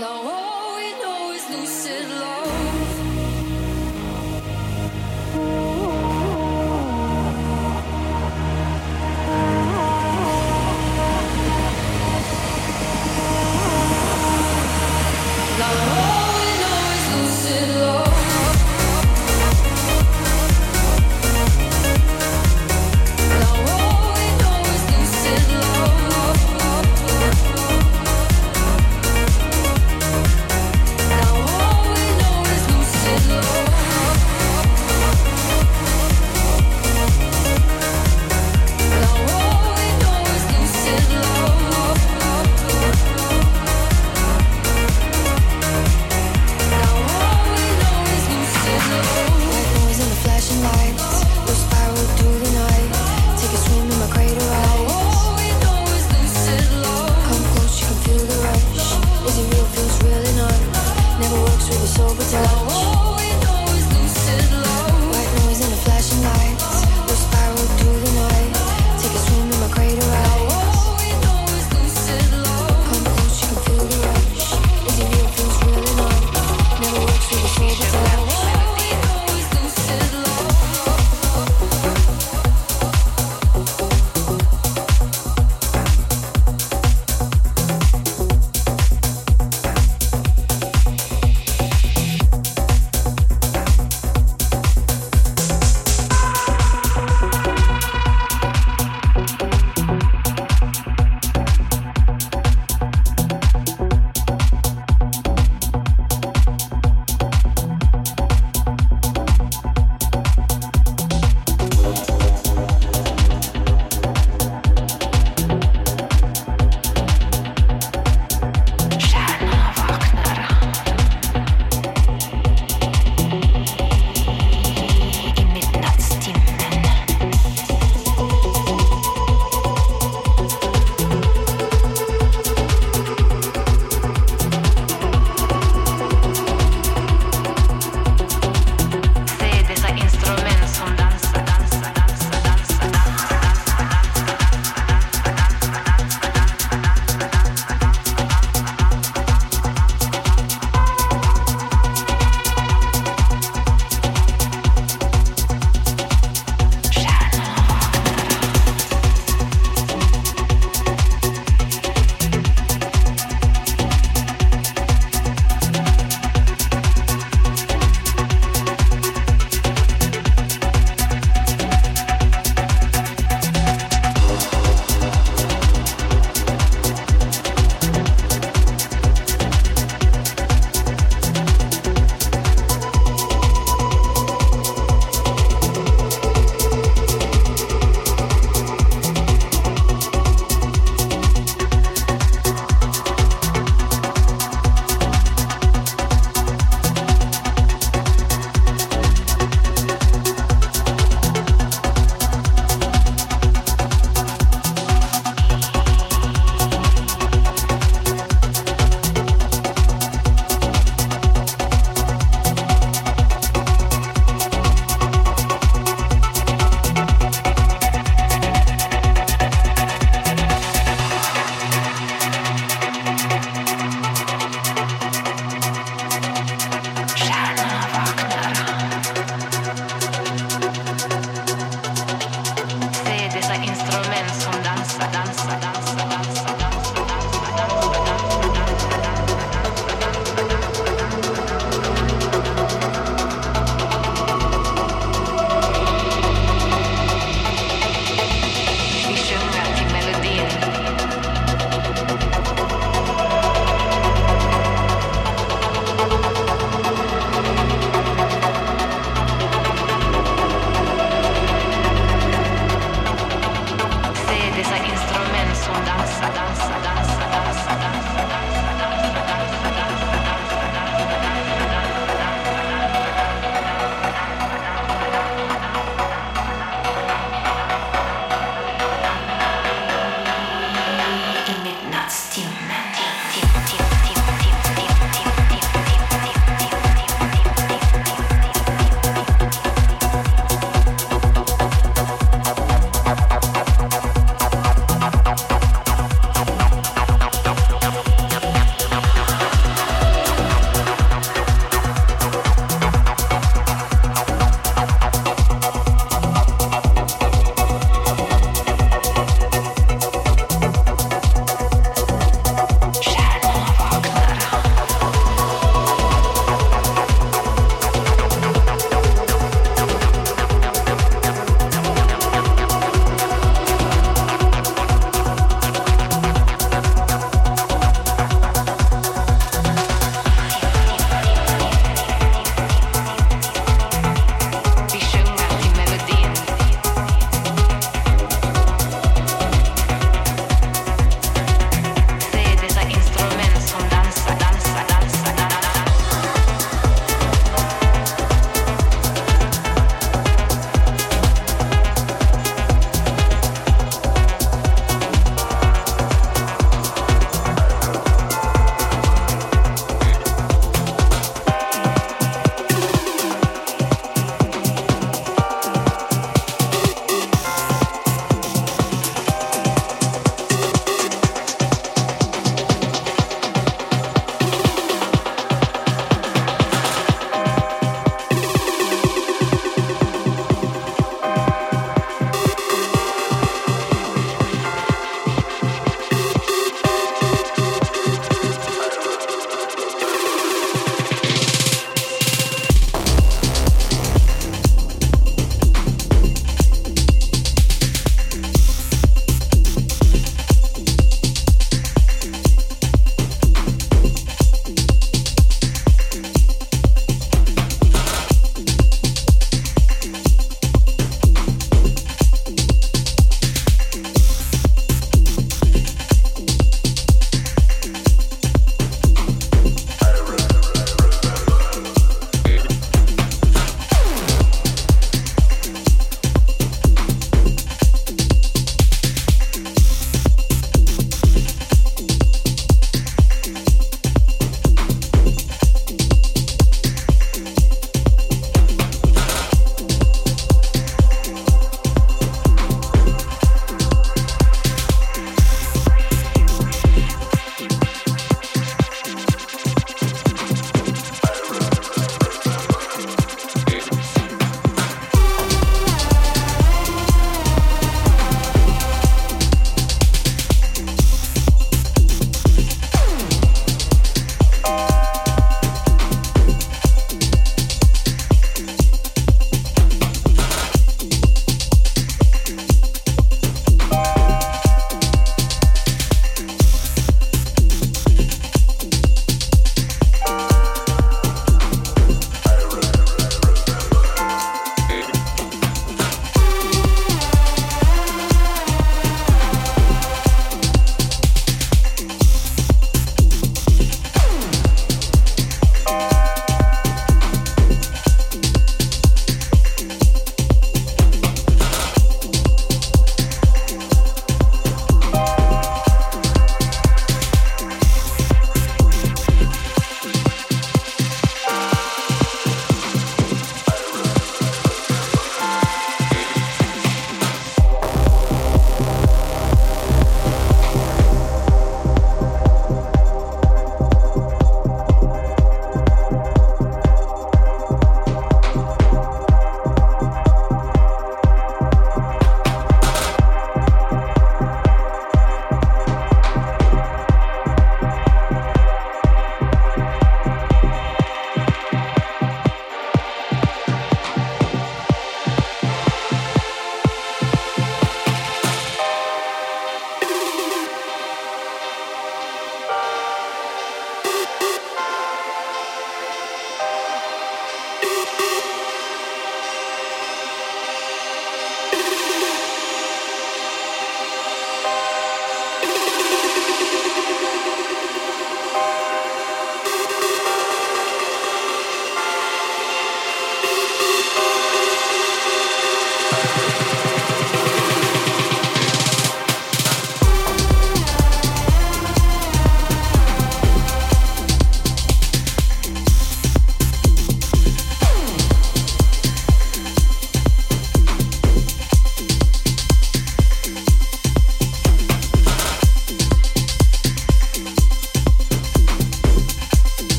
No.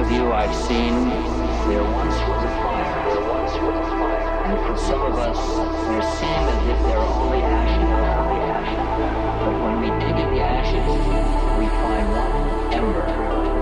of you I've seen, there once was a fire, there once was a fire. And for some of us, there seem as if there are only ashes, only ashes. But when we dig in the ashes, we find one ember.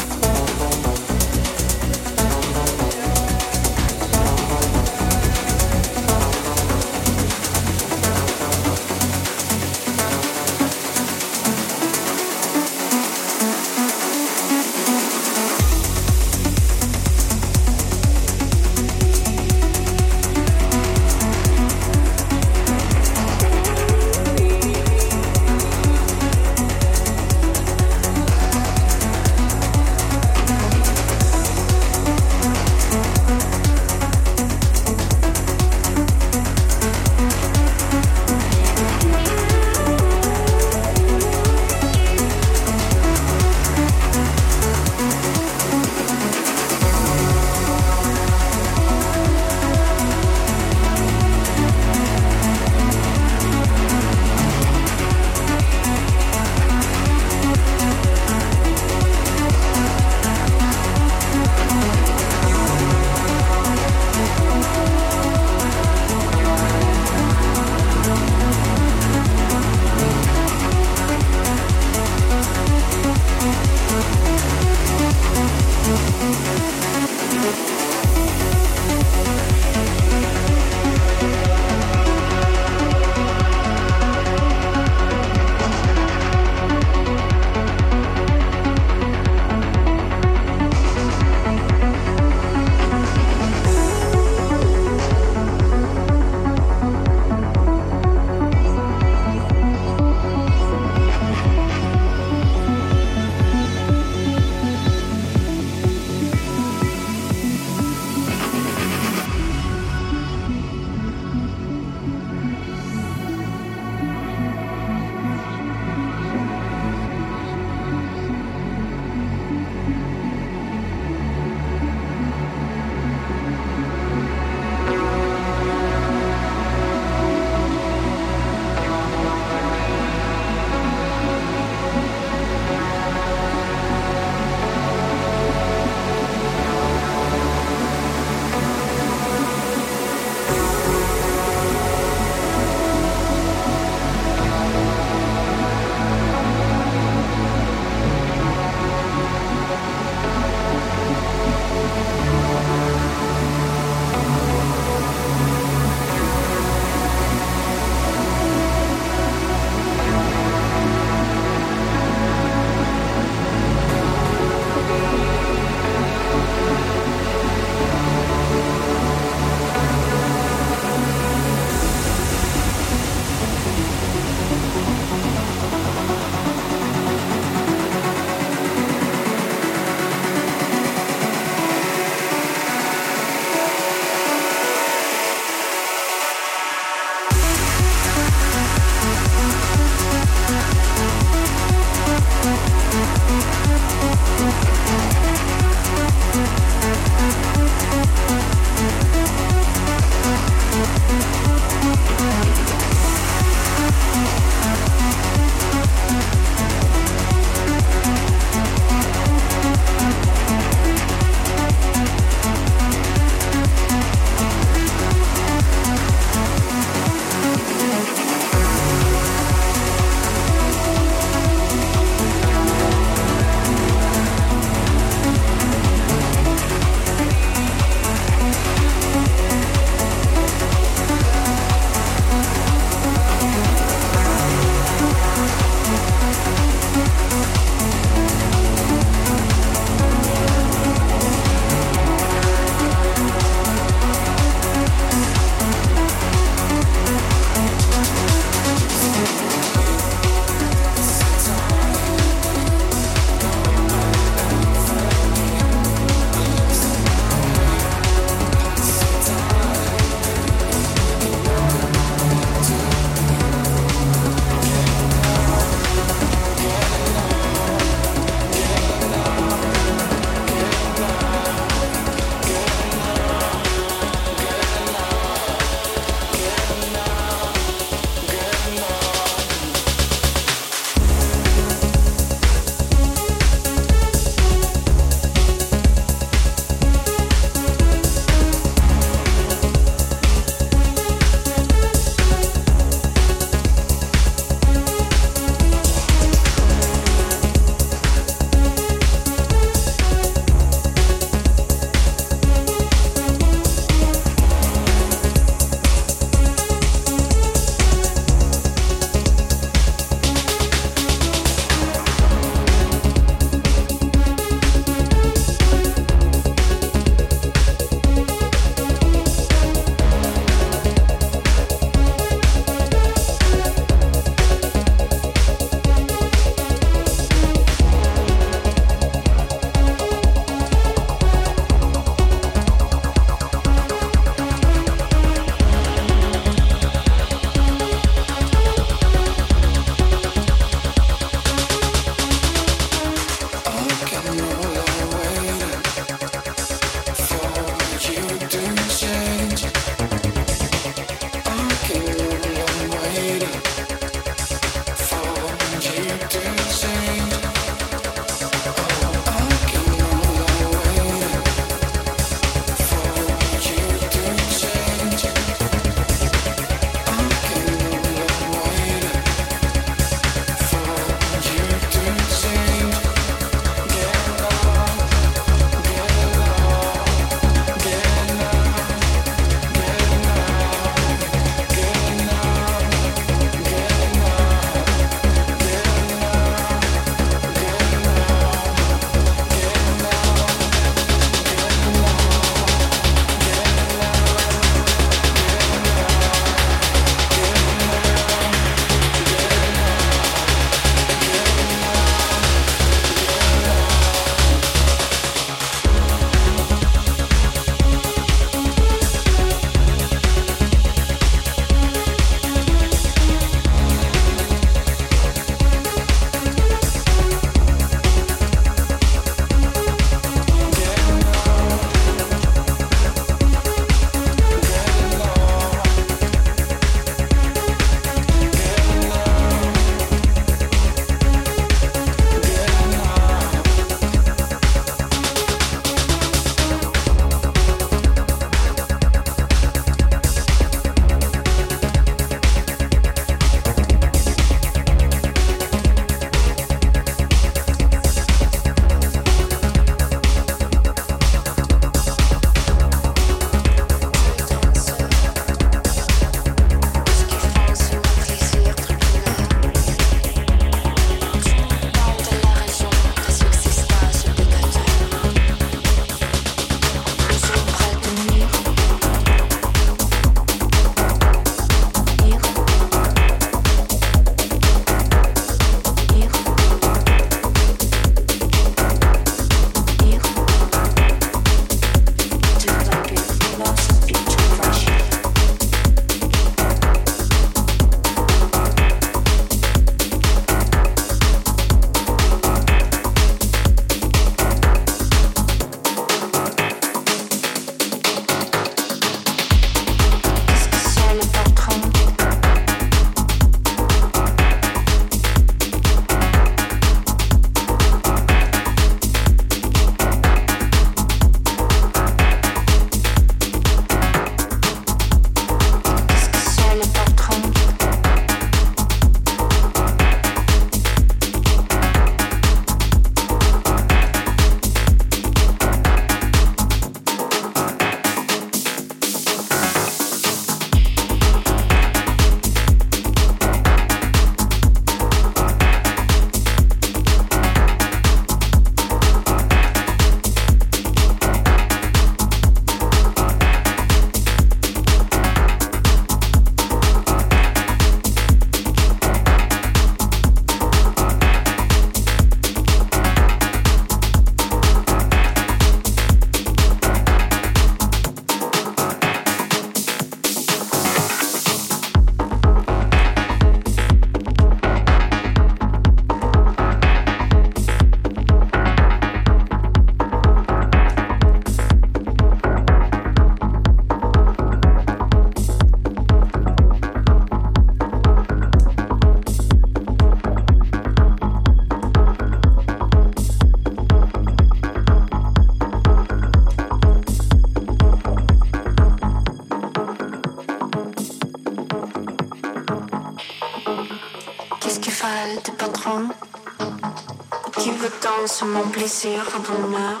Danser mon plaisir bonheur.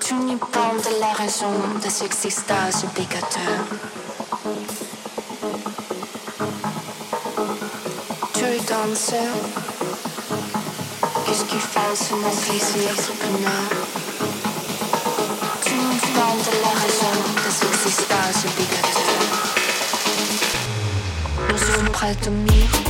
Tu n'y pas de la raison de cet extase obligateur. Tu es danseur. Qu'est-ce qui fait mon plaisir bonheur? Tu n'y pas de la raison de cet extase obligateur. Nous sommes prêts de mire.